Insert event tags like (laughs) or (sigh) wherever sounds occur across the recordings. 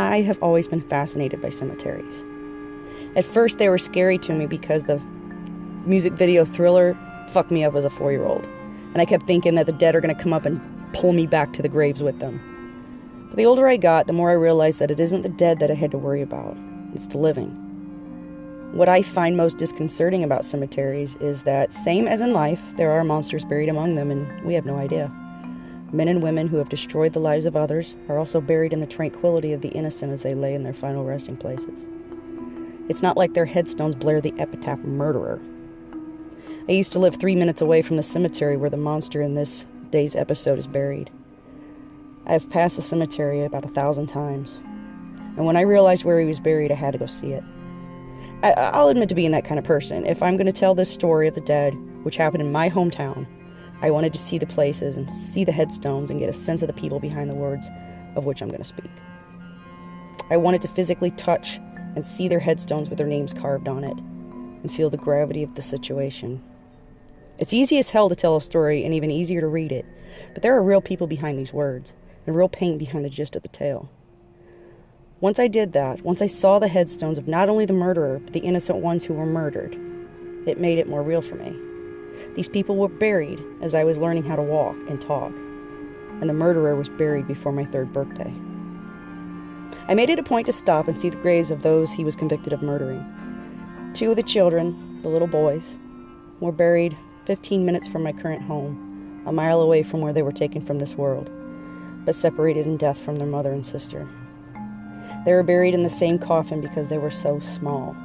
I have always been fascinated by cemeteries. At first, they were scary to me because the music video thriller fucked me up as a four year old. And I kept thinking that the dead are going to come up and pull me back to the graves with them. But the older I got, the more I realized that it isn't the dead that I had to worry about, it's the living. What I find most disconcerting about cemeteries is that, same as in life, there are monsters buried among them, and we have no idea. Men and women who have destroyed the lives of others are also buried in the tranquility of the innocent as they lay in their final resting places. It's not like their headstones blare the epitaph murderer. I used to live three minutes away from the cemetery where the monster in this day's episode is buried. I have passed the cemetery about a thousand times, and when I realized where he was buried, I had to go see it. I, will admit to being that kind of person. If I'm going to tell this story of the dead, which happened in my hometown, I wanted to see the places and see the headstones and get a sense of the people behind the words of which I'm going to speak. I wanted to physically touch and see their headstones with their names carved on it and feel the gravity of the situation. It's easy as hell to tell a story and even easier to read it, but there are real people behind these words and real pain behind the gist of the tale. Once I did that, once I saw the headstones of not only the murderer, but the innocent ones who were murdered, it made it more real for me. These people were buried as I was learning how to walk and talk, and the murderer was buried before my third birthday. I made it a point to stop and see the graves of those he was convicted of murdering. Two of the children, the little boys, were buried 15 minutes from my current home, a mile away from where they were taken from this world, but separated in death from their mother and sister. They were buried in the same coffin because they were so small.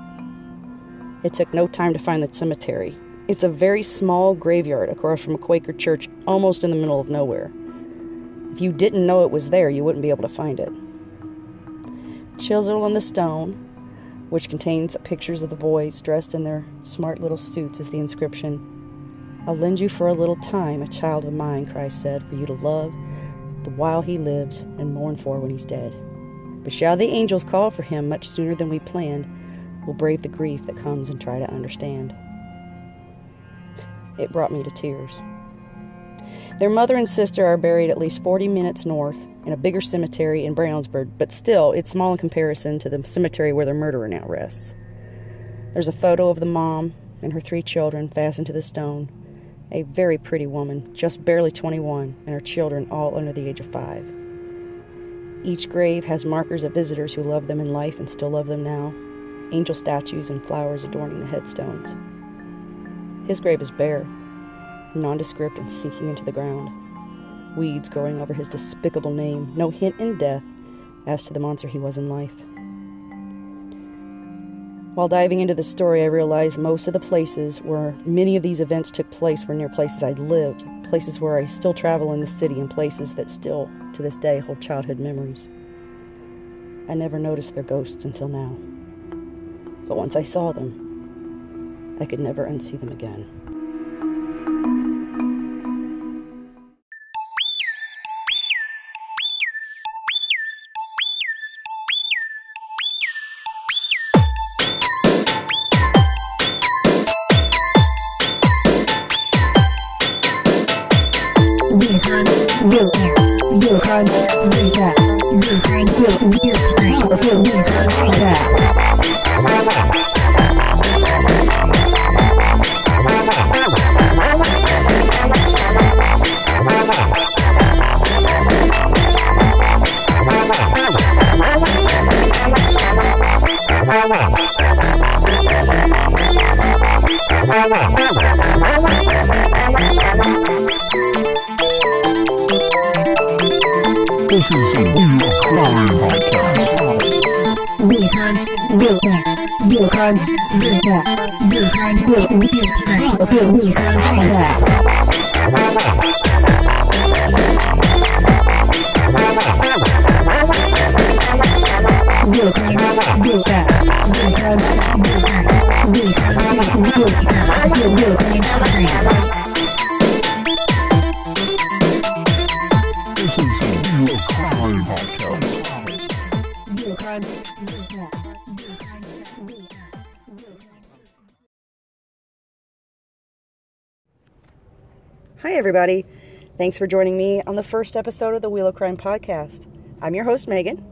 It took no time to find the cemetery. It's a very small graveyard across from a Quaker church, almost in the middle of nowhere. If you didn't know it was there, you wouldn't be able to find it. Chiseled on the stone, which contains pictures of the boys dressed in their smart little suits, is the inscription I'll lend you for a little time a child of mine, Christ said, for you to love the while he lives and mourn for when he's dead. But shall the angels call for him much sooner than we planned, we'll brave the grief that comes and try to understand. It brought me to tears. Their mother and sister are buried at least 40 minutes north in a bigger cemetery in Brownsburg, but still, it's small in comparison to the cemetery where their murderer now rests. There's a photo of the mom and her three children fastened to the stone. A very pretty woman, just barely 21, and her children all under the age of five. Each grave has markers of visitors who loved them in life and still love them now, angel statues and flowers adorning the headstones. His grave is bare, nondescript and sinking into the ground, weeds growing over his despicable name, no hint in death as to the monster he was in life. While diving into the story, I realized most of the places where many of these events took place were near places I'd lived, places where I still travel in the city, and places that still, to this day, hold childhood memories. I never noticed their ghosts until now. But once I saw them, I could never unsee them again. phẩm đảm bảo là biểu hơn biểu nhạc biểu hơn biểu nhạc biểu hơn biểu ứng biểu thái biểu biểu hơn hài hòa biểu hơn biểu cả biểu hơn biểu cả biểu hơn biểu cả biểu biểu hơn hài hòa everybody. Thanks for joining me on the first episode of the Wheel of Crime podcast. I'm your host, Megan,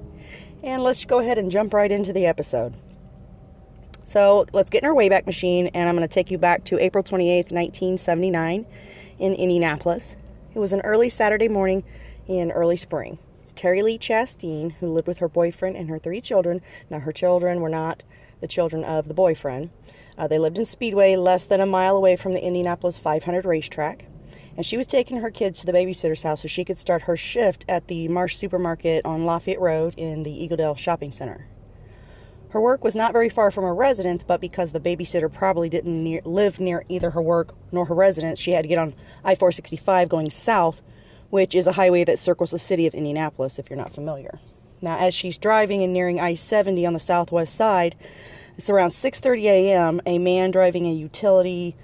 And let's go ahead and jump right into the episode. So let's get in our Wayback Machine, and I'm going to take you back to April 28th, 1979, in Indianapolis. It was an early Saturday morning in early spring. Terry Lee Chasteen, who lived with her boyfriend and her three children, now her children were not the children of the boyfriend. Uh, they lived in Speedway, less than a mile away from the Indianapolis 500 racetrack. And she was taking her kids to the babysitter's house so she could start her shift at the Marsh Supermarket on Lafayette Road in the Eagledale Shopping Center. Her work was not very far from her residence, but because the babysitter probably didn't near, live near either her work nor her residence, she had to get on I 465 going south, which is a highway that circles the city of Indianapolis, if you're not familiar. Now, as she's driving and nearing I 70 on the southwest side, it's around 6:30 a.m. A man driving a utility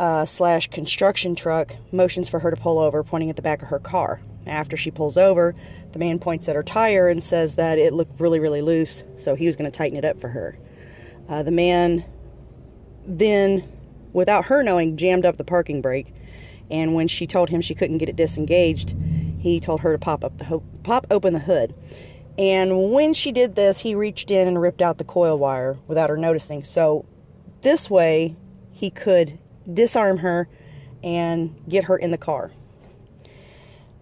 uh, slash construction truck motions for her to pull over, pointing at the back of her car. After she pulls over, the man points at her tire and says that it looked really, really loose, so he was going to tighten it up for her. Uh, the man then, without her knowing, jammed up the parking brake, and when she told him she couldn't get it disengaged, he told her to pop up the ho- pop open the hood. And when she did this, he reached in and ripped out the coil wire without her noticing. So this way, he could disarm her and get her in the car.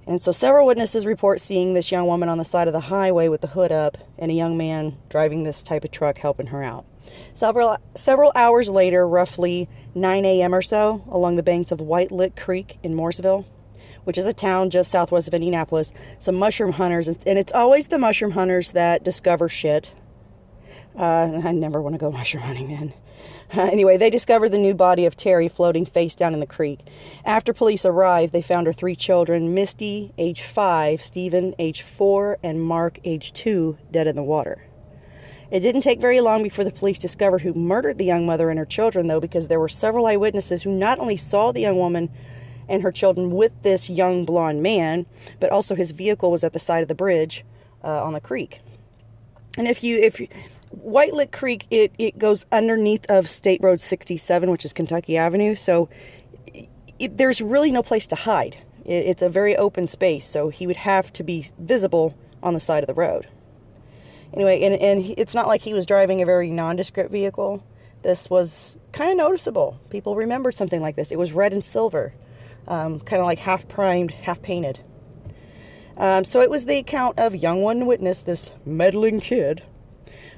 And so several witnesses report seeing this young woman on the side of the highway with the hood up and a young man driving this type of truck helping her out. Several several hours later, roughly 9 a.m. or so, along the banks of White Lick Creek in Mooresville, which is a town just southwest of Indianapolis, some mushroom hunters, and it's always the mushroom hunters that discover shit. Uh, I never want to go mushroom hunting then. (laughs) anyway, they discovered the new body of Terry floating face down in the creek. After police arrived, they found her three children Misty, age five, Stephen, age four, and Mark, age two, dead in the water. It didn't take very long before the police discovered who murdered the young mother and her children, though, because there were several eyewitnesses who not only saw the young woman and her children with this young blonde man, but also his vehicle was at the side of the bridge uh, on the creek. And if you, if you, White Lick Creek, it, it goes underneath of State Road 67, which is Kentucky Avenue. So it, there's really no place to hide. It, it's a very open space, so he would have to be visible on the side of the road. Anyway, and, and it's not like he was driving a very nondescript vehicle. This was kind of noticeable. People remembered something like this. It was red and silver, um, kind of like half primed, half painted. Um, so it was the account of young one witness, this meddling kid,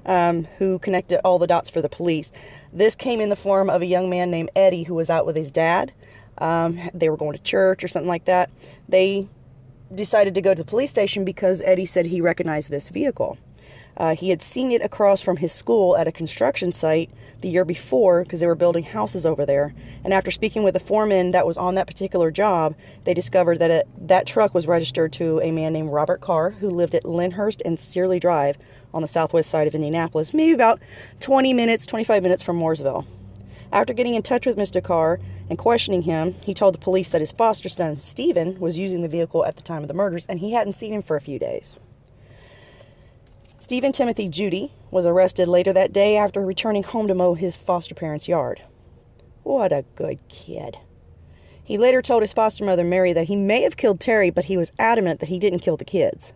um, who connected all the dots for the police. This came in the form of a young man named Eddie who was out with his dad. Um, they were going to church or something like that. They decided to go to the police station because Eddie said he recognized this vehicle. Uh, he had seen it across from his school at a construction site the year before because they were building houses over there. And after speaking with the foreman that was on that particular job, they discovered that it, that truck was registered to a man named Robert Carr who lived at Lyndhurst and Searly Drive on the southwest side of Indianapolis, maybe about 20 minutes, 25 minutes from Mooresville. After getting in touch with Mr. Carr and questioning him, he told the police that his foster son, Stephen, was using the vehicle at the time of the murders and he hadn't seen him for a few days. Stephen Timothy Judy was arrested later that day after returning home to mow his foster parents' yard. What a good kid. He later told his foster mother, Mary, that he may have killed Terry, but he was adamant that he didn't kill the kids.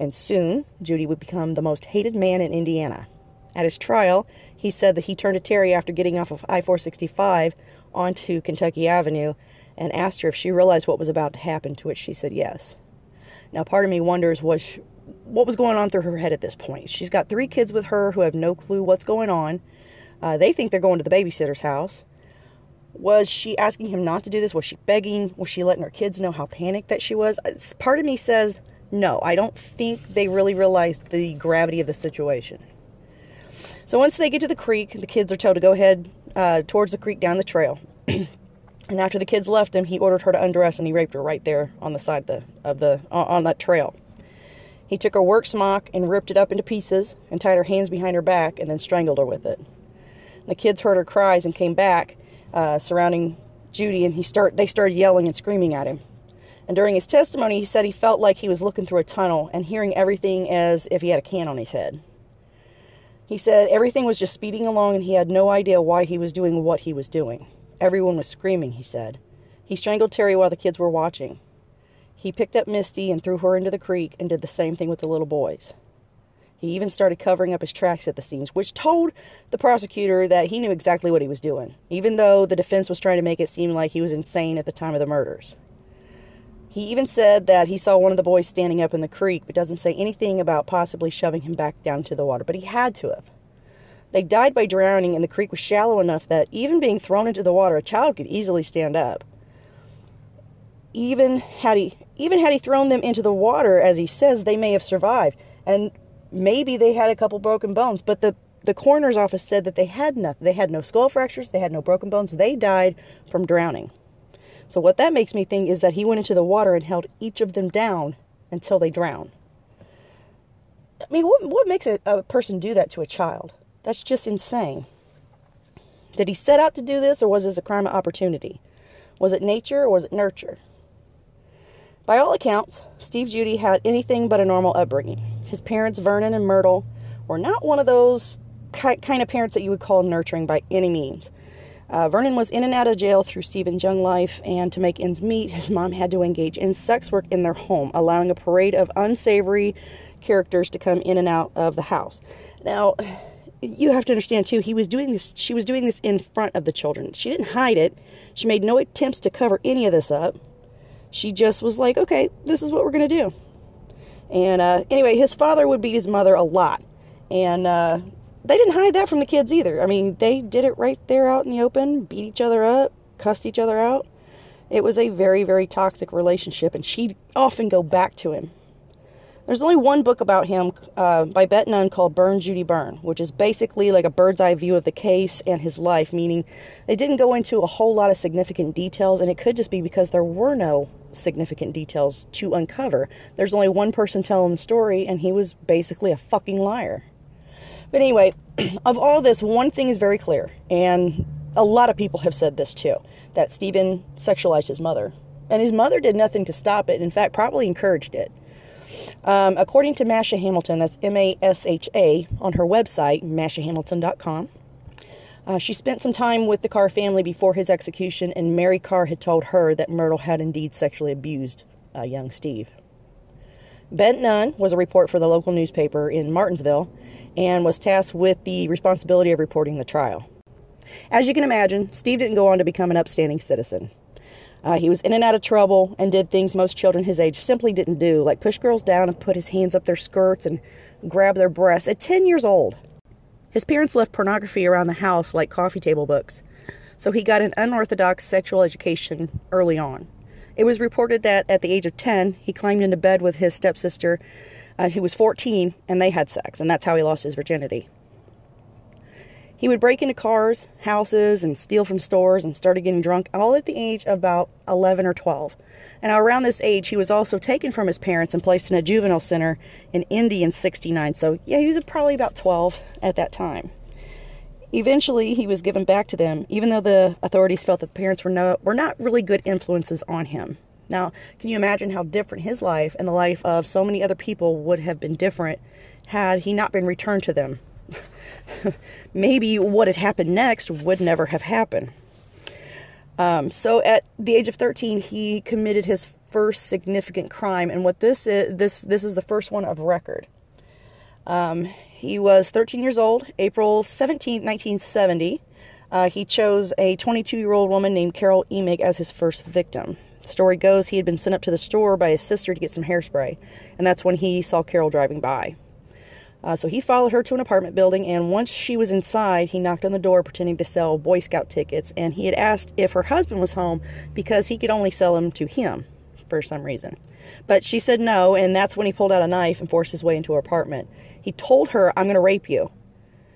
And soon, Judy would become the most hated man in Indiana. At his trial, he said that he turned to Terry after getting off of I 465 onto Kentucky Avenue and asked her if she realized what was about to happen, to which she said yes. Now, part of me wonders was she, what was going on through her head at this point. She's got three kids with her who have no clue what's going on. Uh, they think they're going to the babysitter's house. Was she asking him not to do this? Was she begging? Was she letting her kids know how panicked that she was? It's, part of me says no. I don't think they really realized the gravity of the situation. So once they get to the creek, the kids are told to go ahead uh, towards the creek down the trail. (clears throat) and after the kids left him, he ordered her to undress and he raped her right there on the side of the, of the on that trail. He took her work smock and ripped it up into pieces and tied her hands behind her back and then strangled her with it. The kids heard her cries and came back, uh, surrounding Judy, and he start they started yelling and screaming at him. And during his testimony, he said he felt like he was looking through a tunnel and hearing everything as if he had a can on his head. He said everything was just speeding along and he had no idea why he was doing what he was doing. Everyone was screaming, he said. He strangled Terry while the kids were watching. He picked up Misty and threw her into the creek and did the same thing with the little boys. He even started covering up his tracks at the scenes, which told the prosecutor that he knew exactly what he was doing, even though the defense was trying to make it seem like he was insane at the time of the murders. He even said that he saw one of the boys standing up in the creek, but doesn't say anything about possibly shoving him back down to the water, but he had to have. They died by drowning, and the creek was shallow enough that even being thrown into the water, a child could easily stand up. Even had he even had he thrown them into the water, as he says, they may have survived. And maybe they had a couple broken bones, but the the coroner's office said that they had nothing. They had no skull fractures, they had no broken bones. They died from drowning. So what that makes me think is that he went into the water and held each of them down until they drowned. I mean, what what makes a, a person do that to a child? That's just insane. Did he set out to do this or was this a crime of opportunity? Was it nature or was it nurture? By all accounts, Steve Judy had anything but a normal upbringing. His parents, Vernon and Myrtle, were not one of those kind of parents that you would call nurturing by any means. Uh, Vernon was in and out of jail through Stephen's young life, and to make ends meet, his mom had to engage in sex work in their home, allowing a parade of unsavory characters to come in and out of the house. Now, you have to understand too, he was doing this. She was doing this in front of the children. She didn't hide it. She made no attempts to cover any of this up. She just was like, "Okay, this is what we're gonna do." And uh, anyway, his father would beat his mother a lot. And uh, they didn't hide that from the kids either. I mean, they did it right there out in the open, beat each other up, cussed each other out. It was a very, very toxic relationship, and she'd often go back to him. There's only one book about him uh, by Bette Nunn called Burn Judy Burn, which is basically like a bird's eye view of the case and his life, meaning they didn't go into a whole lot of significant details, and it could just be because there were no significant details to uncover. There's only one person telling the story, and he was basically a fucking liar. But anyway, (clears throat) of all this, one thing is very clear, and a lot of people have said this too that Stephen sexualized his mother. And his mother did nothing to stop it, in fact, probably encouraged it. Um, according to Masha Hamilton, that's M A S H A, on her website, mashahamilton.com, uh, she spent some time with the Carr family before his execution, and Mary Carr had told her that Myrtle had indeed sexually abused uh, young Steve. Bette Nunn was a report for the local newspaper in Martinsville and was tasked with the responsibility of reporting the trial. As you can imagine, Steve didn't go on to become an upstanding citizen. Uh, he was in and out of trouble and did things most children his age simply didn't do, like push girls down and put his hands up their skirts and grab their breasts at 10 years old. His parents left pornography around the house like coffee table books, so he got an unorthodox sexual education early on. It was reported that at the age of 10, he climbed into bed with his stepsister, uh, who was 14, and they had sex, and that's how he lost his virginity. He would break into cars, houses, and steal from stores and started getting drunk all at the age of about 11 or 12. And around this age, he was also taken from his parents and placed in a juvenile center in Indy in 69. So, yeah, he was probably about 12 at that time. Eventually, he was given back to them, even though the authorities felt that the parents were, no, were not really good influences on him. Now, can you imagine how different his life and the life of so many other people would have been different had he not been returned to them? (laughs) maybe what had happened next would never have happened. Um, so at the age of 13, he committed his first significant crime, and what this is, this this is the first one of record. Um, he was 13 years old, April 17, 1970. Uh, he chose a 22 year old woman named Carol Emig as his first victim. The story goes he had been sent up to the store by his sister to get some hairspray, and that's when he saw Carol driving by. Uh, so he followed her to an apartment building, and once she was inside, he knocked on the door pretending to sell Boy Scout tickets. And he had asked if her husband was home because he could only sell them to him for some reason. But she said no, and that's when he pulled out a knife and forced his way into her apartment. He told her, I'm going to rape you.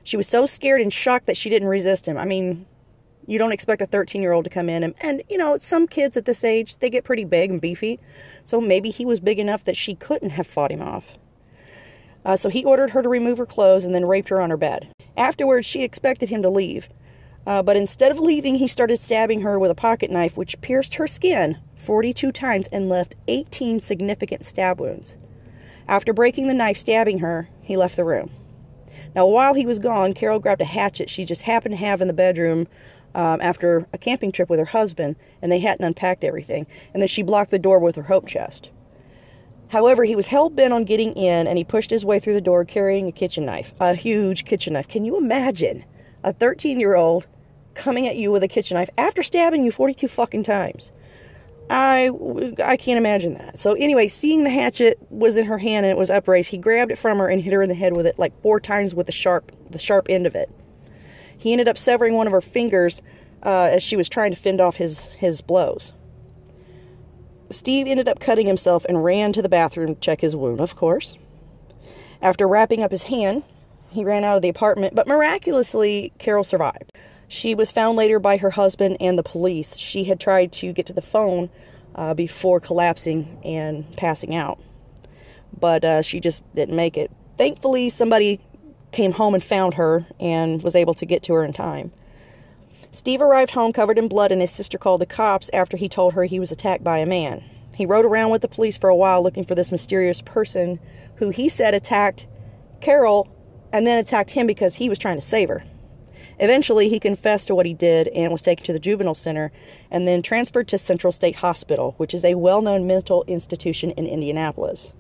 She was so scared and shocked that she didn't resist him. I mean, you don't expect a 13 year old to come in and, and, you know, some kids at this age, they get pretty big and beefy. So maybe he was big enough that she couldn't have fought him off. Uh, so he ordered her to remove her clothes and then raped her on her bed. Afterwards, she expected him to leave. Uh, but instead of leaving, he started stabbing her with a pocket knife, which pierced her skin 42 times and left 18 significant stab wounds. After breaking the knife, stabbing her, he left the room. Now, while he was gone, Carol grabbed a hatchet she just happened to have in the bedroom um, after a camping trip with her husband, and they hadn't unpacked everything. And then she blocked the door with her hope chest. However, he was hell bent on getting in and he pushed his way through the door carrying a kitchen knife, a huge kitchen knife. Can you imagine a 13 year old coming at you with a kitchen knife after stabbing you 42 fucking times? I, I can't imagine that. So, anyway, seeing the hatchet was in her hand and it was upraised, he grabbed it from her and hit her in the head with it like four times with the sharp, the sharp end of it. He ended up severing one of her fingers uh, as she was trying to fend off his, his blows. Steve ended up cutting himself and ran to the bathroom to check his wound, of course. After wrapping up his hand, he ran out of the apartment, but miraculously, Carol survived. She was found later by her husband and the police. She had tried to get to the phone uh, before collapsing and passing out, but uh, she just didn't make it. Thankfully, somebody came home and found her and was able to get to her in time. Steve arrived home covered in blood, and his sister called the cops after he told her he was attacked by a man. He rode around with the police for a while looking for this mysterious person who he said attacked Carol and then attacked him because he was trying to save her. Eventually, he confessed to what he did and was taken to the juvenile center and then transferred to Central State Hospital, which is a well known mental institution in Indianapolis.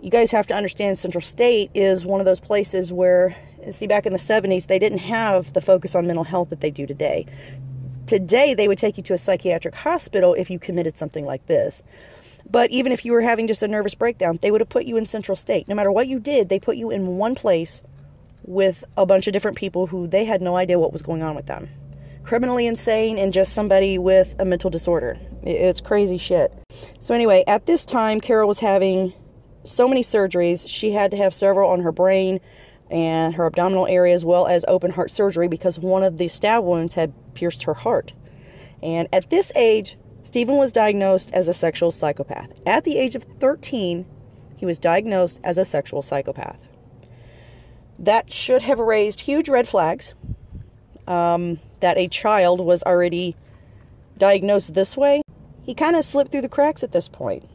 You guys have to understand Central State is one of those places where see, back in the 70s, they didn't have the focus on mental health that they do today. Today, they would take you to a psychiatric hospital if you committed something like this. But even if you were having just a nervous breakdown, they would have put you in Central State. No matter what you did, they put you in one place with a bunch of different people who they had no idea what was going on with them. Criminally insane and just somebody with a mental disorder. It's crazy shit. So, anyway, at this time, Carol was having so many surgeries. She had to have several on her brain, and her abdominal area as well as open heart surgery because one of the stab wounds had pierced her heart. And at this age, Stephen was diagnosed as a sexual psychopath. At the age of 13, he was diagnosed as a sexual psychopath. That should have raised huge red flags um, that a child was already diagnosed this way. He kind of slipped through the cracks at this point.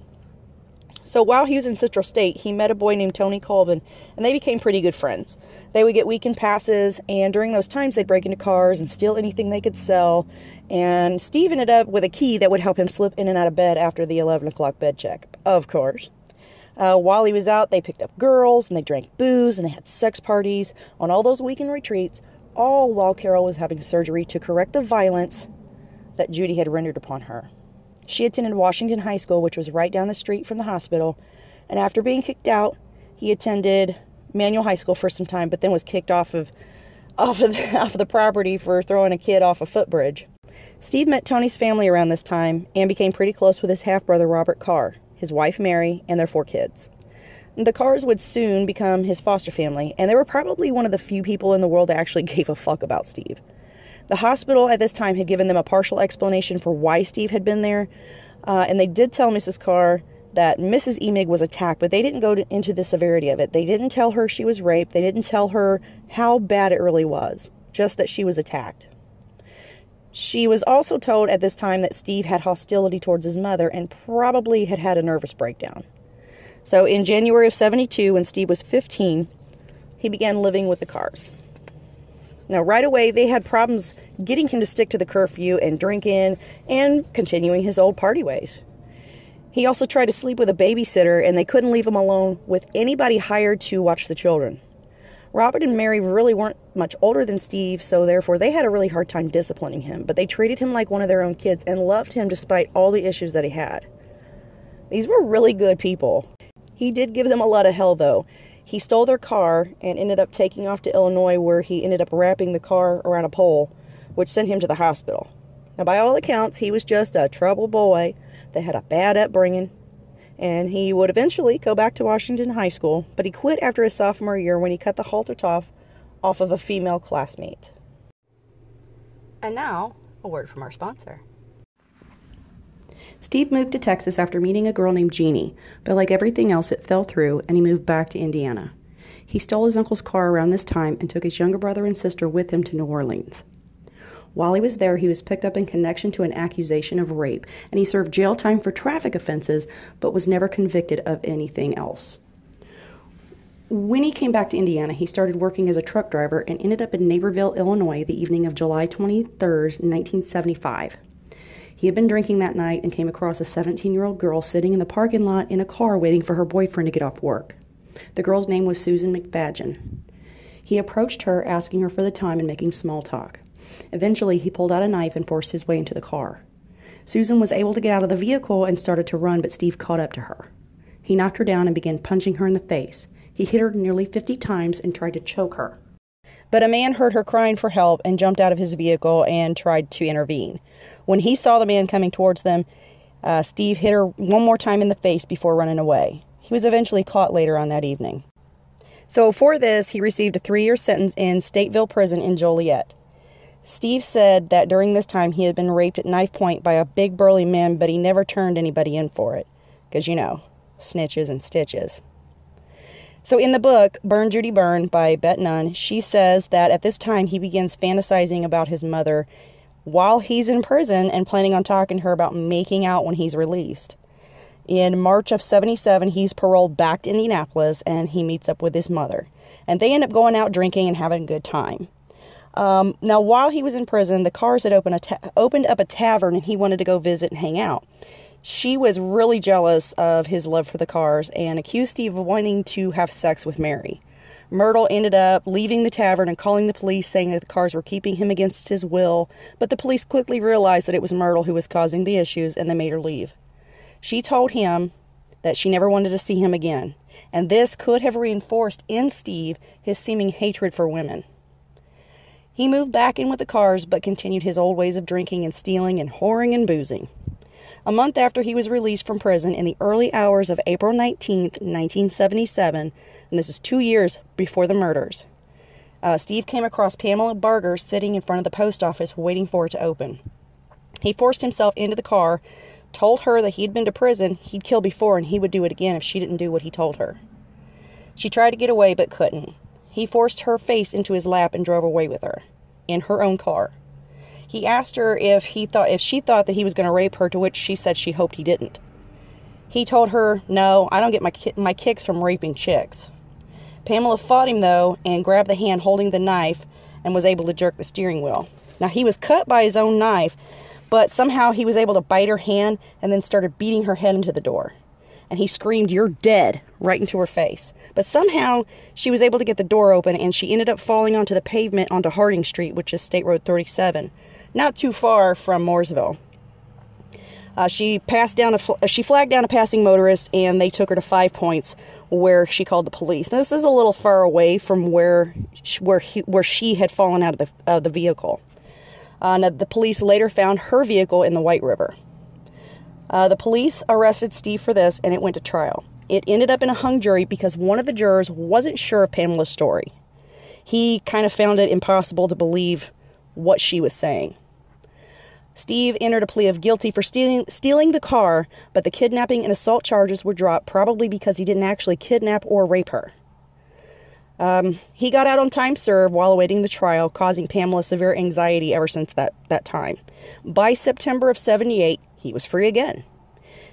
So while he was in Central State, he met a boy named Tony Colvin, and they became pretty good friends. They would get weekend passes, and during those times, they'd break into cars and steal anything they could sell. And Steve ended up with a key that would help him slip in and out of bed after the 11 o'clock bed check, of course. Uh, while he was out, they picked up girls and they drank booze and they had sex parties on all those weekend retreats, all while Carol was having surgery to correct the violence that Judy had rendered upon her. She attended Washington High School, which was right down the street from the hospital, and after being kicked out, he attended Manual High School for some time, but then was kicked off of off of the, (laughs) off of the property for throwing a kid off a footbridge. Steve met Tony's family around this time and became pretty close with his half brother Robert Carr, his wife Mary, and their four kids. The Carrs would soon become his foster family, and they were probably one of the few people in the world that actually (laughs) gave a fuck about Steve. The hospital at this time had given them a partial explanation for why Steve had been there, uh, and they did tell Mrs. Carr that Mrs. Emig was attacked, but they didn't go to, into the severity of it. They didn't tell her she was raped. They didn't tell her how bad it really was, just that she was attacked. She was also told at this time that Steve had hostility towards his mother and probably had had a nervous breakdown. So in January of 72, when Steve was 15, he began living with the Carrs. Now, right away, they had problems getting him to stick to the curfew and drinking and continuing his old party ways. He also tried to sleep with a babysitter, and they couldn't leave him alone with anybody hired to watch the children. Robert and Mary really weren't much older than Steve, so therefore they had a really hard time disciplining him, but they treated him like one of their own kids and loved him despite all the issues that he had. These were really good people. He did give them a lot of hell, though, he stole their car and ended up taking off to Illinois, where he ended up wrapping the car around a pole, which sent him to the hospital. Now, by all accounts, he was just a troubled boy that had a bad upbringing, and he would eventually go back to Washington High School, but he quit after his sophomore year when he cut the halter top off of a female classmate. And now, a word from our sponsor. Steve moved to Texas after meeting a girl named Jeannie, but like everything else, it fell through and he moved back to Indiana. He stole his uncle's car around this time and took his younger brother and sister with him to New Orleans. While he was there, he was picked up in connection to an accusation of rape, and he served jail time for traffic offenses, but was never convicted of anything else. When he came back to Indiana, he started working as a truck driver and ended up in Naperville, Illinois, the evening of July 23, 1975. He had been drinking that night and came across a 17 year old girl sitting in the parking lot in a car waiting for her boyfriend to get off work. The girl's name was Susan McFadgen. He approached her, asking her for the time and making small talk. Eventually, he pulled out a knife and forced his way into the car. Susan was able to get out of the vehicle and started to run, but Steve caught up to her. He knocked her down and began punching her in the face. He hit her nearly 50 times and tried to choke her. But a man heard her crying for help and jumped out of his vehicle and tried to intervene. When he saw the man coming towards them, uh, Steve hit her one more time in the face before running away. He was eventually caught later on that evening. So, for this, he received a three year sentence in Stateville Prison in Joliet. Steve said that during this time he had been raped at knife point by a big burly man, but he never turned anybody in for it. Because, you know, snitches and stitches. So, in the book, Burn Judy Burn by Bette Nunn, she says that at this time he begins fantasizing about his mother while he's in prison and planning on talking to her about making out when he's released. In March of 77, he's paroled back to Indianapolis and he meets up with his mother. And they end up going out drinking and having a good time. Um, now, while he was in prison, the Carrs had opened, ta- opened up a tavern and he wanted to go visit and hang out. She was really jealous of his love for the Carrs and accused Steve of wanting to have sex with Mary. Myrtle ended up leaving the tavern and calling the police, saying that the Carrs were keeping him against his will, but the police quickly realized that it was Myrtle who was causing the issues and they made her leave. She told him that she never wanted to see him again, and this could have reinforced in Steve his seeming hatred for women. He moved back in with the Carrs, but continued his old ways of drinking and stealing and whoring and boozing. A month after he was released from prison, in the early hours of April 19, 1977, and this is two years before the murders, uh, Steve came across Pamela Barger sitting in front of the post office waiting for it to open. He forced himself into the car, told her that he'd been to prison, he'd killed before, and he would do it again if she didn't do what he told her. She tried to get away but couldn't. He forced her face into his lap and drove away with her in her own car. He asked her if he thought if she thought that he was going to rape her to which she said she hoped he didn't. He told her, "No, I don't get my ki- my kicks from raping chicks." Pamela fought him though and grabbed the hand holding the knife and was able to jerk the steering wheel. Now he was cut by his own knife, but somehow he was able to bite her hand and then started beating her head into the door and he screamed, You're dead, right into her face. But somehow she was able to get the door open and she ended up falling onto the pavement onto Harding Street, which is State Road 37, not too far from Mooresville. Uh, she passed down a fl- she flagged down a passing motorist and they took her to Five Points where she called the police. Now this is a little far away from where where he, where she had fallen out of the of the vehicle. Uh, the police later found her vehicle in the White River. Uh, the police arrested Steve for this and it went to trial. It ended up in a hung jury because one of the jurors wasn't sure of Pamela's story. He kind of found it impossible to believe what she was saying. Steve entered a plea of guilty for stealing, stealing the car, but the kidnapping and assault charges were dropped probably because he didn't actually kidnap or rape her. Um, he got out on time served while awaiting the trial, causing Pamela severe anxiety ever since that, that time. By September of 78, he was free again.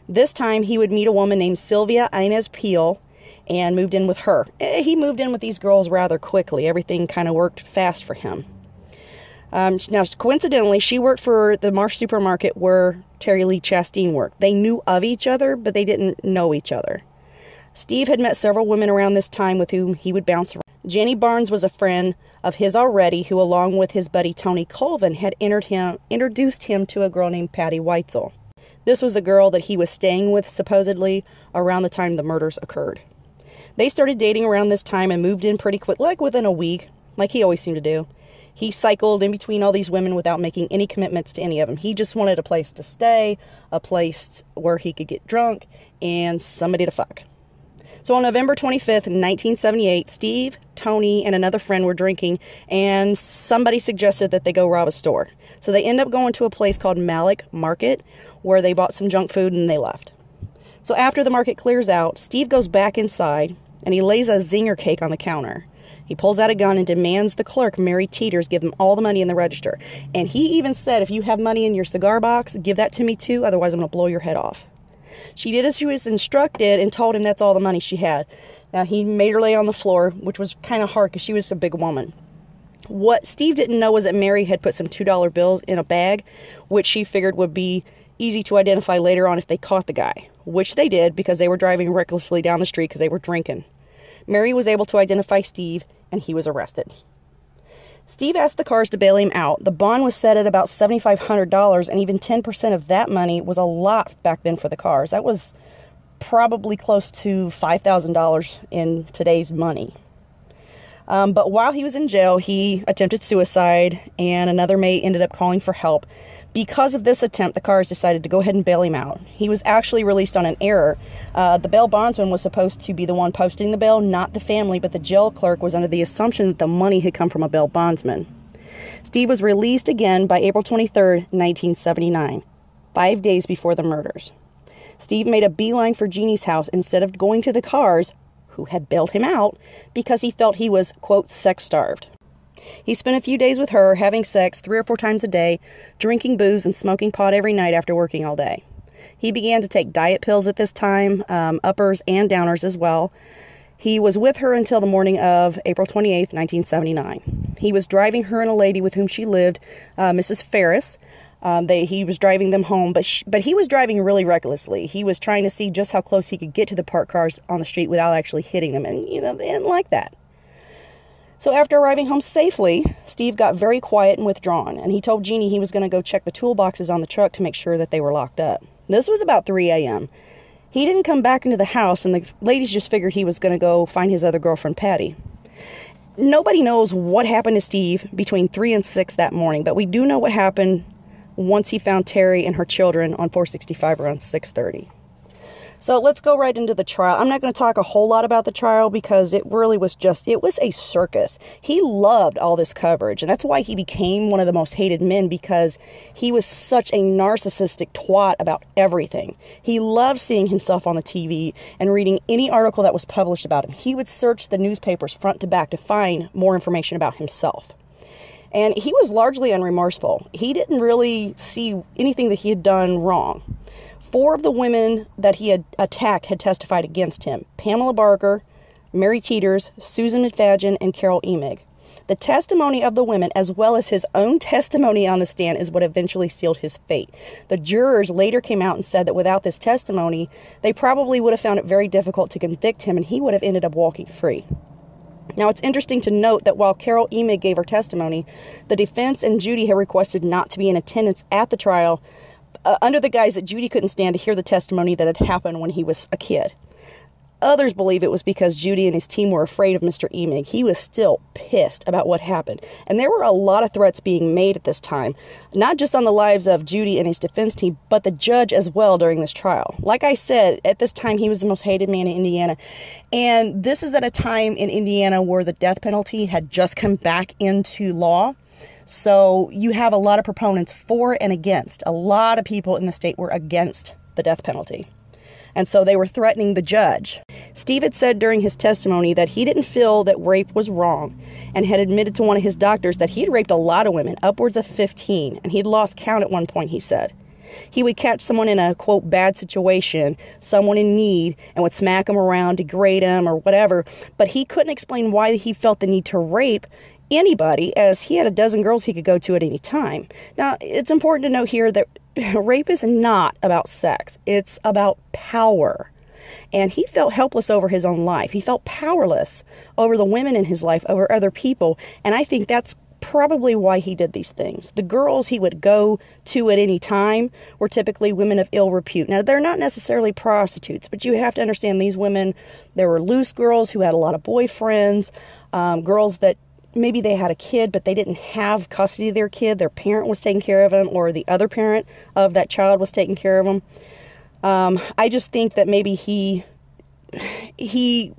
This time he would meet a woman named Sylvia Inez Peel and moved in with her. Eh, he moved in with these girls rather quickly. Everything kind of worked fast for him. Um, now, coincidentally, she worked for the Marsh supermarket where Terry Lee Chasteen worked. They knew of each other, but they didn't know each other. Steve had met several women around this time with whom he would bounce around. Jenny Barnes was a friend of his already, who, along with his buddy Tony Colvin, had him, introduced him to a girl named Patty Weitzel. This was the girl that he was staying with supposedly around the time the murders occurred. They started dating around this time and moved in pretty quick, like within a week, like he always seemed to do. He cycled in between all these women without making any commitments to any of them. He just wanted a place to stay, a place where he could get drunk, and somebody to fuck. So on November 25th, 1978, Steve, Tony, and another friend were drinking, and somebody suggested that they go rob a store. So they end up going to a place called Malik Market, where they bought some junk food and they left. So after the market clears out, Steve goes back inside and he lays a zinger cake on the counter. He pulls out a gun and demands the clerk, Mary Teeters, give him all the money in the register. And he even said, if you have money in your cigar box, give that to me too, otherwise I'm going to blow your head off. She did as she was instructed and told him that's all the money she had. Now he made her lay on the floor, which was kind of hard because she was a big woman. What Steve didn't know was that Mary had put some $2 bills in a bag, which she figured would be easy to identify later on if they caught the guy, which they did because they were driving recklessly down the street because they were drinking. Mary was able to identify Steve and he was arrested. Steve asked the Carrs to bail him out. The bond was set at about $7,500, and even 10% of that money was a lot back then for the Carrs. That was probably close to $5,000 in today's money. Um, but while he was in jail, he attempted suicide, and another mate ended up calling for help. Because of this attempt, the Carrs decided to go ahead and bail him out. He was actually released on an error. Uh, the bail bondsman was supposed to be the one posting the bail, not the family, but the jail clerk was under the assumption that the money had come from a bail bondsman. Steve was released again by April 23, 1979, five days before the murders. Steve made a beeline for Jeannie's house instead of going to the Carrs, who had bailed him out, because he felt he was, quote, sex starved. He spent a few days with her, having sex three or four times a day, drinking booze, and smoking pot every night after working all day. He began to take diet pills at this time, um, uppers and downers as well. He was with her until the morning of April 28, 1979. He was driving her and a lady with whom she lived, uh, Mrs. Ferris. Um, they, he was driving them home, but she, but he was driving really recklessly. He was trying to see just how close he could get to the parked cars on the street without actually hitting them, and you know they didn't like that. So after arriving home safely, Steve got very quiet and withdrawn, and he told Jeannie he was going to go check the toolboxes on the truck to make sure that they were locked up. This was about 3 a.m. He didn't come back into the house, and the ladies just figured he was going to go find his other girlfriend, Patty. Nobody knows what happened to Steve between 3 and 6 that morning, but we do know what happened once he found Terry and her children on 465 around 630. So let's go right into the trial. I'm not going to talk a whole lot about the trial because it really was just, it was a circus. He loved all this coverage, and that's why he became one of the most hated men because he was such a narcissistic twat about everything. He loved seeing himself on the TV and reading any article that was published about him. He would search the newspapers front to back to find more information about himself. And he was largely unremorseful. He didn't really see anything that he had done wrong. Four of the women that he had attacked had testified against him Pamela Barker, Mary Teeters, Susan McFadgen, and Carol Emig. The testimony of the women, as well as his own (laughs) testimony on the stand, is what eventually sealed his fate. The jurors later came out and said that without this testimony, they probably would have found it very difficult to convict him and he would have ended up walking free. Now, it's interesting to note that while Carol Emig gave her testimony, the defense and Judy had requested not to be in attendance at the trial uh, under the guise that Judy couldn't stand to hear the testimony that had happened when he was a kid. Others believe it was because Judy and his team were afraid of Mr. Emig. He was still pissed about what happened. And there were a lot of threats being made at this time, not just on the lives of Judy and his defense team, but the judge as well during this trial. Like I said, at this time, he was the most hated man in Indiana. And this is at a time in Indiana where the death penalty had just come back into law. So you have a lot of proponents for and against. A lot of people in the state were against the death penalty. And so they were threatening the judge. Steve had said during his testimony that he didn't feel that rape was wrong and had admitted to one of his doctors that he'd raped a lot of women, upwards of 15, and he'd lost count at one point, he said. He would catch someone in a quote bad situation, someone in need, and would smack them around, degrade them, or whatever. But he couldn't explain why he felt the need to rape anybody, as he had a dozen girls he could go to at any time. Now, it's important to note here that (laughs) rape is not about sex, it's about power. And he felt helpless over his own life. He felt powerless over the women in his life, over other people. And I think that's probably why he did these things. The girls he would go to at any time were typically women of ill repute. Now, they're not necessarily prostitutes, but you have to understand these women, there were loose girls who had a lot of boyfriends, um, girls that maybe they had a kid, but they didn't have custody of their kid. Their parent was taking care of them, or the other parent of that child was taking care of them. Um, I just think that maybe he he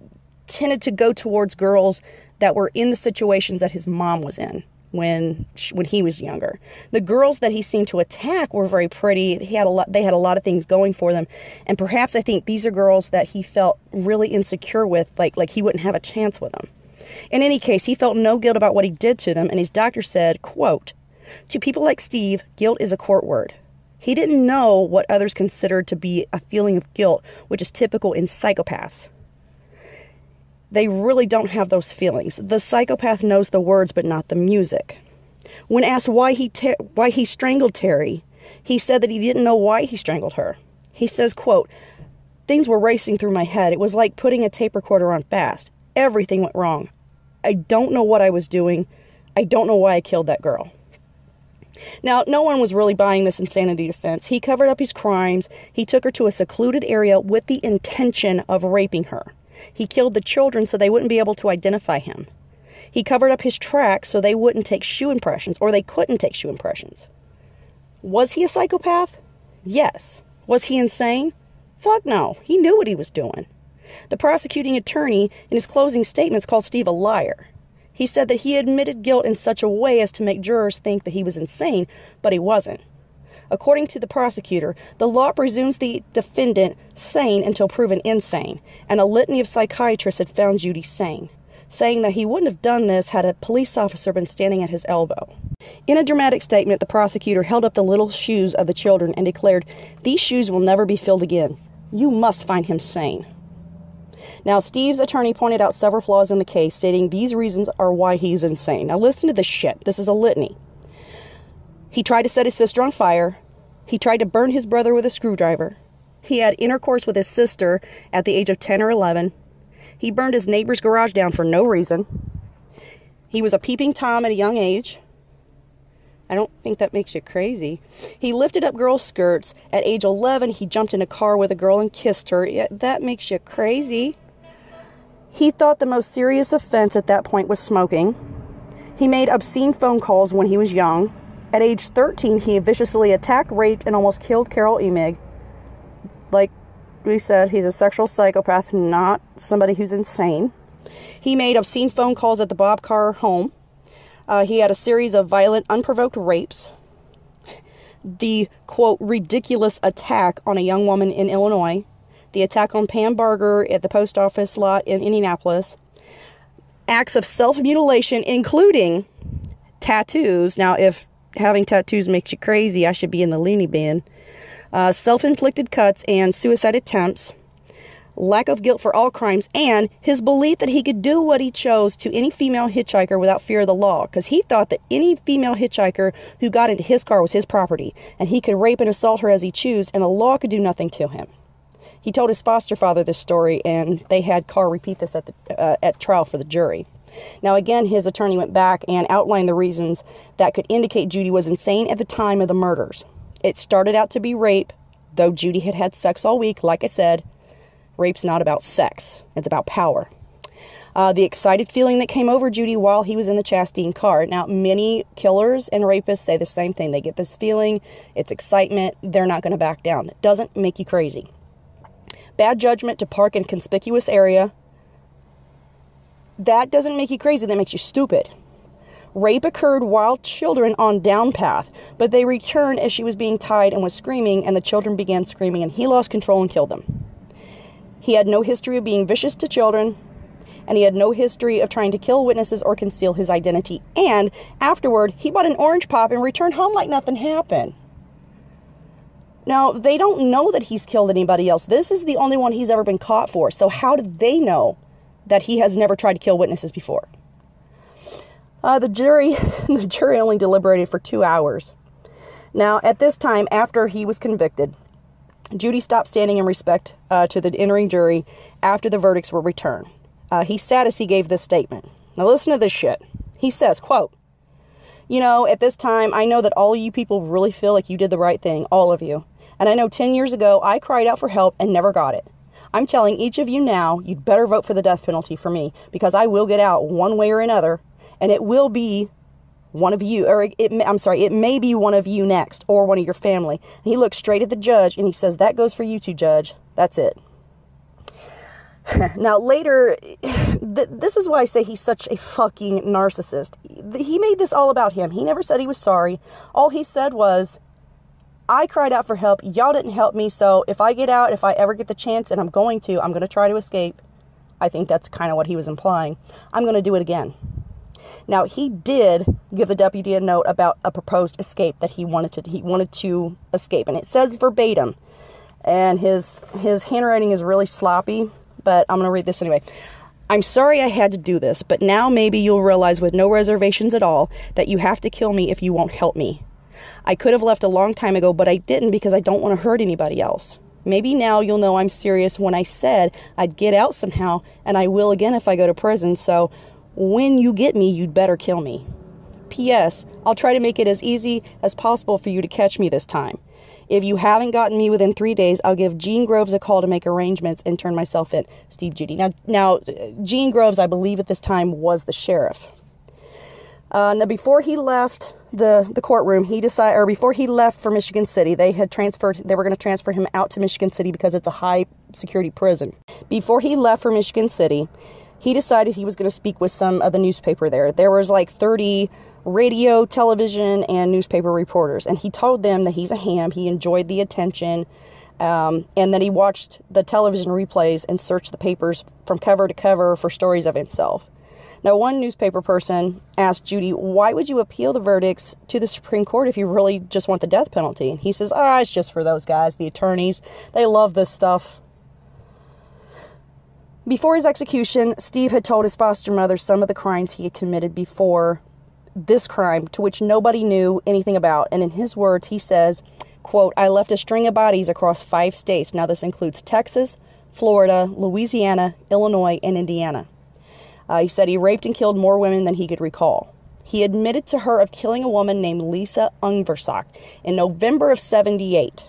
tended to go towards girls that were in the situations that his mom was in when when he was younger. The girls that he seemed to attack were very pretty. He had a lot they had a lot of things going for them. And perhaps I think these are girls that he felt really insecure with like like he wouldn't have a chance with them. In any case, he felt no guilt about what he did to them, and his doctor said, quote, To people like Steve, guilt is a court word. He didn't know what others considered to be a feeling of guilt, which is typical in psychopaths. they really don't have those feelings. The psychopath knows the words but not the music. When asked why he ter- why he strangled Terry, he said that he didn't know why he strangled her. He says, quote, Things were racing through my head. It was like putting a tape recorder on fast. Everything went wrong. I don't know what I was doing. I don't know why I killed that girl. Now, no one was really buying this insanity defense. He covered up his crimes. He took her to a secluded area with the intention of raping her. He killed the children so they wouldn't be able to identify him. He covered up his tracks so they wouldn't take shoe impressions, or they couldn't take shoe impressions. Was he a psychopath? Yes. Was he insane? Fuck no. He knew what he was doing. The prosecuting attorney, in his closing statements, called Steve a liar. He said that he admitted guilt in such a way as to make jurors think that he was insane, but he wasn't. According to the prosecutor, the law presumes the defendant sane until proven insane, and a litany of psychiatrists had found Judy sane, saying that he wouldn't have done this had a police officer been standing at his elbow. In a dramatic statement, the prosecutor held up the little shoes of the children and declared, These shoes will never be filled again. You must find him sane. Now, Steve's attorney pointed out several flaws in the case, stating these reasons are why he's insane. Now, listen to this shit. This is a litany. He tried to set his sister on fire. He tried to burn his brother with a screwdriver. He had intercourse with his sister at the age of 10 or 11. He burned his neighbor's garage down for no reason. He was a peeping Tom at a young age. I don't think that makes you crazy. He lifted up girls' skirts. At age 11, he jumped in a car with a girl and kissed her. Yeah, that makes you crazy. He thought the most serious offense at that point was smoking. He made obscene phone calls when he was young. At age 13, he viciously attacked, raped, and almost killed Carol Emig. Like we said, he's a sexual psychopath, not somebody who's insane. He made obscene phone calls at the Bob Carr home. Uh, he had a series of violent, unprovoked rapes. The quote, ridiculous attack on a young woman in Illinois. The attack on Pam Barger at the post office lot in Indianapolis. Acts of self mutilation, including tattoos. Now, if having tattoos makes you crazy, I should be in the loony bin. Uh, self inflicted cuts and suicide attempts lack of guilt for all crimes, and his belief that he could do what he chose to any female hitchhiker without fear of the law, because he thought that any female hitchhiker who got into his car was his property, and he could rape and assault her as he chose, and the law could do nothing to him. He told his foster father this story, and they had Carr repeat this at the uh, at trial for the jury. Now, again, his attorney went back and outlined the reasons that could indicate Judy was insane at the time of the murders. It started out to be rape, though Judy had had sex all week, like I said, Rape's not about sex, it's about power. Uh, the excited feeling that came over Judy while he was in the Chasteen car. Now, many killers and rapists say the same thing. They get this feeling, it's excitement, they're not going to back down. It doesn't make you crazy. Bad judgment to park in conspicuous area. That doesn't make you crazy, that makes you stupid. Rape occurred while children on down path, but they returned as she was being tied and was screaming, and the children began screaming, and he lost control and killed them. He had no history of being vicious to children, and he had no history of trying to kill witnesses or conceal his identity. And afterward, he bought an orange pop and returned home like nothing happened. Now, they don't know that he's killed anybody else. This is the only one he's ever been caught for. So, how did they know that he has never tried to kill witnesses before? Uh, the jury, (laughs) the jury only deliberated for two hours. Now, at this time, after he was convicted, Judy stopped standing in respect uh, to the entering jury after the verdicts were returned. Uh, he sat as he gave this statement. Now listen to this shit. He says, quote, You know, at this time, I know that all of you people really feel like you did the right thing, all of you. And I know 10 years ago, I cried out for help and never got it. I'm telling each of you now, you'd better vote for the death penalty for me because I will get out one way or another, and it will be one of you, or it, I'm sorry, it may be one of you next, or one of your family. And he looks straight at the judge and he says, That goes for you too, judge. That's it. (laughs) now, later, th- this is why I say he's such a fucking narcissist. He made this all about him. He never said he was sorry. All he said was, I cried out for help. Y'all didn't help me. So if I get out, if I ever get the chance, and I'm going to, I'm going to try to escape. I think that's kind of what he was implying. I'm going to do it again. Now he did give the deputy a note about a proposed escape that he wanted to he wanted to escape, and it says verbatim. And his his handwriting is really sloppy, but I'm to read this anyway. I'm sorry I had to do this, but now maybe you'll realize with no reservations at all that you have to kill me if you won't help me. I could have left a long time ago, but I didn't because I don't want to hurt anybody else. Maybe now you'll know I'm serious when I said I'd get out somehow, and I will again if I go to prison, so when you get me, you'd better kill me. P.S. I'll try to make it as easy as possible for you to catch me this time. If you haven't gotten me within three days, I'll give Gene Groves a call to make arrangements and turn myself in. Steve Judy. Now, now Gene Groves, I believe at this time, was the sheriff. Uh, now, before he left the, the courtroom, he decided, or before he left for Michigan City, they had transferred, they were going to transfer him out to Michigan City because it's a high security prison. Before he left for Michigan City, he decided he was going to speak with some of the newspaper there. There was like 30 radio, television, and newspaper reporters. And he told them that he's a ham, he enjoyed the attention, um, and that he watched the television replays and searched the papers from cover to cover for stories of himself. Now, one newspaper person asked Judy, Why would you appeal the verdicts to the Supreme Court if you really just want the death penalty? And he says, Ah, oh, it's just for those guys, the attorneys. They love this stuff. Before his execution, Steve had told his foster mother some of the crimes he had committed before this crime to which nobody knew anything about. And in his words, he says, quote, I left a string of bodies across five states. Now this includes Texas, Florida, Louisiana, Illinois, and Indiana. Uh, he said he raped and killed more women than he could recall. He admitted to her of killing a woman named Lisa Unversock in November of 78.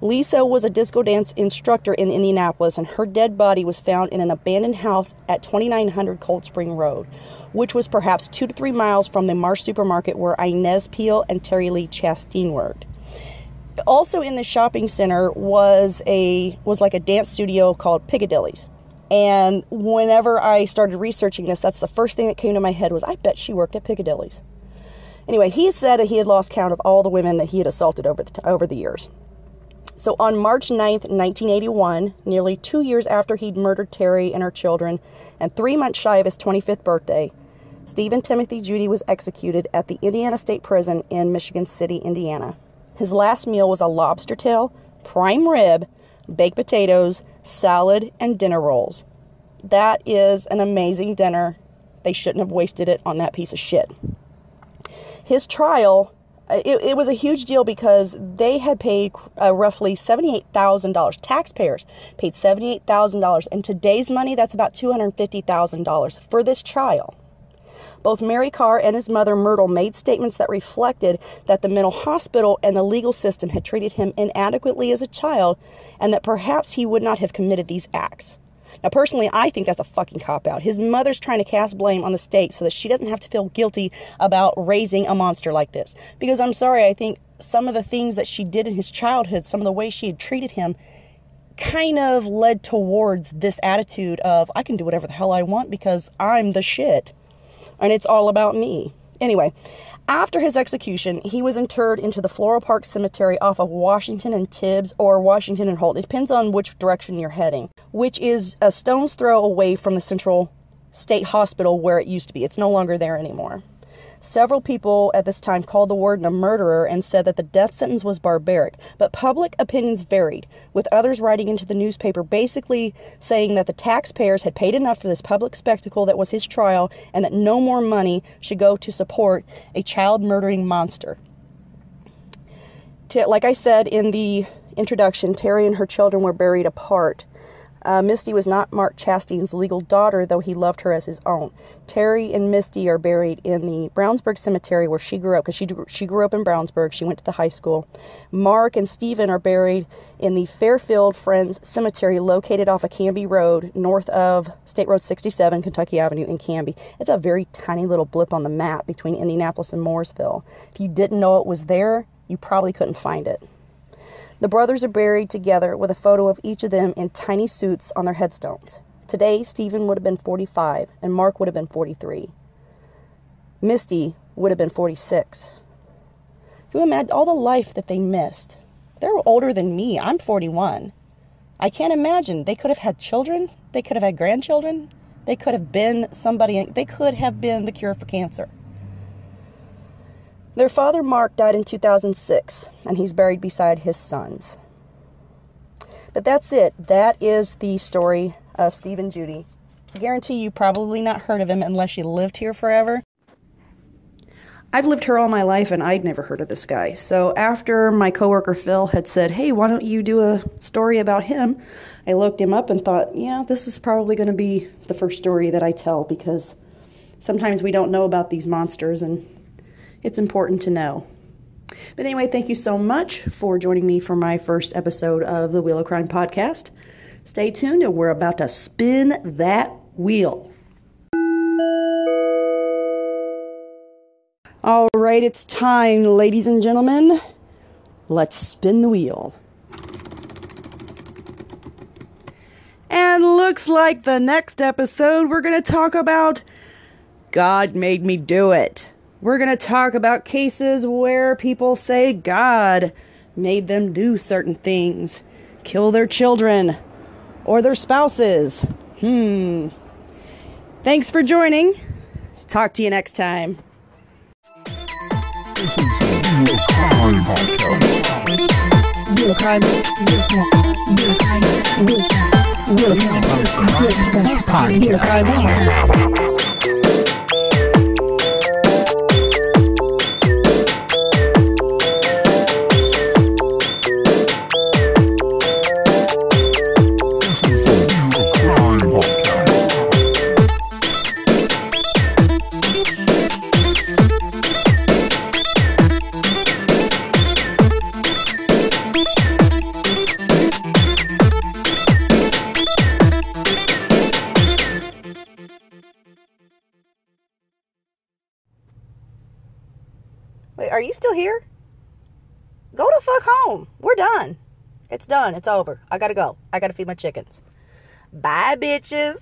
Lisa was a disco dance instructor in Indianapolis, and her dead body was found in an abandoned house at 2900 Cold Spring Road, which was perhaps two to three miles from the Marsh supermarket where Inez Peel and Terry Lee Chasteen worked. Also in the shopping center was a was like a dance studio called Piccadilly's. And whenever I started researching this, that's the first thing that came to my head was I bet she worked at Piccadilly's. Anyway, he said that he had lost count of all the women that he had assaulted over the over the years. So on March 9th, 1981, nearly two years after he'd murdered Terry and her children, and three months shy of his 25th birthday, Stephen Timothy Judy was executed at the Indiana State Prison in Michigan City, Indiana. His last meal was a lobster tail, prime rib, baked potatoes, salad, and dinner rolls. That is an amazing dinner. They shouldn't have wasted it on that piece of shit. His trial it, it, was a huge deal because they had paid uh, roughly $78,000. Taxpayers paid $78,000. In today's money, that's about $250,000 for this trial. Both Mary Carr and his mother Myrtle made statements that reflected that the mental hospital and the legal system had treated him inadequately as a child and that perhaps he would not have committed these acts. Now, personally, I think that's a fucking cop out. His mother's trying to cast blame on the state so that she doesn't have to feel guilty about raising a monster like this. Because I'm sorry, I think some of the things that she did in his childhood, some of the way she had treated him, kind of led towards this attitude of, I can do whatever the hell I want because I'm the shit. And it's all about me. Anyway, after his execution, he was interred into the Floral Park Cemetery off of Washington and Tibbs or Washington and Holt. It depends on which direction you're heading, which is a stone's throw away from the Central State Hospital where it used to be. It's no longer there anymore. Several people at this time called the warden a murderer and said that the death sentence was barbaric, but public opinions varied, with others writing into the newspaper basically saying that the taxpayers had paid enough for this public spectacle that was his trial and that no more money should go to support a child murdering monster. Like I said in the introduction, Terry and her children were buried apart. Uh, Misty was not Mark Chasteen's legal daughter, though he loved her as his own. Terry and Misty are buried in the Brownsburg Cemetery where she grew up, because she, she grew up in Brownsburg. She went to the high school. Mark and Stephen are buried in the Fairfield Friends Cemetery, located off of Camby Road, north of State Road 67, Kentucky Avenue in Camby. It's a very tiny little blip on the map between Indianapolis and Mooresville. If you didn't know it was there, you probably couldn't find it. The brothers are buried together with a photo of each of them in tiny suits on their headstones. Today, Stephen would have been 45 and Mark would have been 43. Misty would have been 46. Can you imagine all the life that they missed? They're older than me. I'm 41. I can't imagine. They could have had children. They could have had grandchildren. They could have been somebody. They could have been the cure for cancer. Their father, Mark, died in 2006, and he's buried beside his sons. But that's it. That is the story of Steve and Judy. I guarantee you probably not heard of him unless you lived here forever. I've lived here all my life and I'd never heard of this guy. So after my coworker Phil had said, "Hey, why don't you do a story about him?" I looked him up and thought, "Yeah, this is probably going to be the first story that I tell because sometimes we don't know about these monsters and it's important to know." But anyway, thank you so much for joining me for my first episode of the Wheel of Crime podcast. Stay tuned and we're about to spin that wheel. All right, it's time, ladies and gentlemen. Let's spin the wheel. And looks like the next episode we're going to talk about God made me do it. We're going to talk about cases where people say God made them do certain things, kill their children or their spouses. Hmm. Thanks for joining. Talk to you next time. Still here? Go to fuck home. We're done. It's done. It's over. I gotta go. I gotta feed my chickens. Bye, bitches.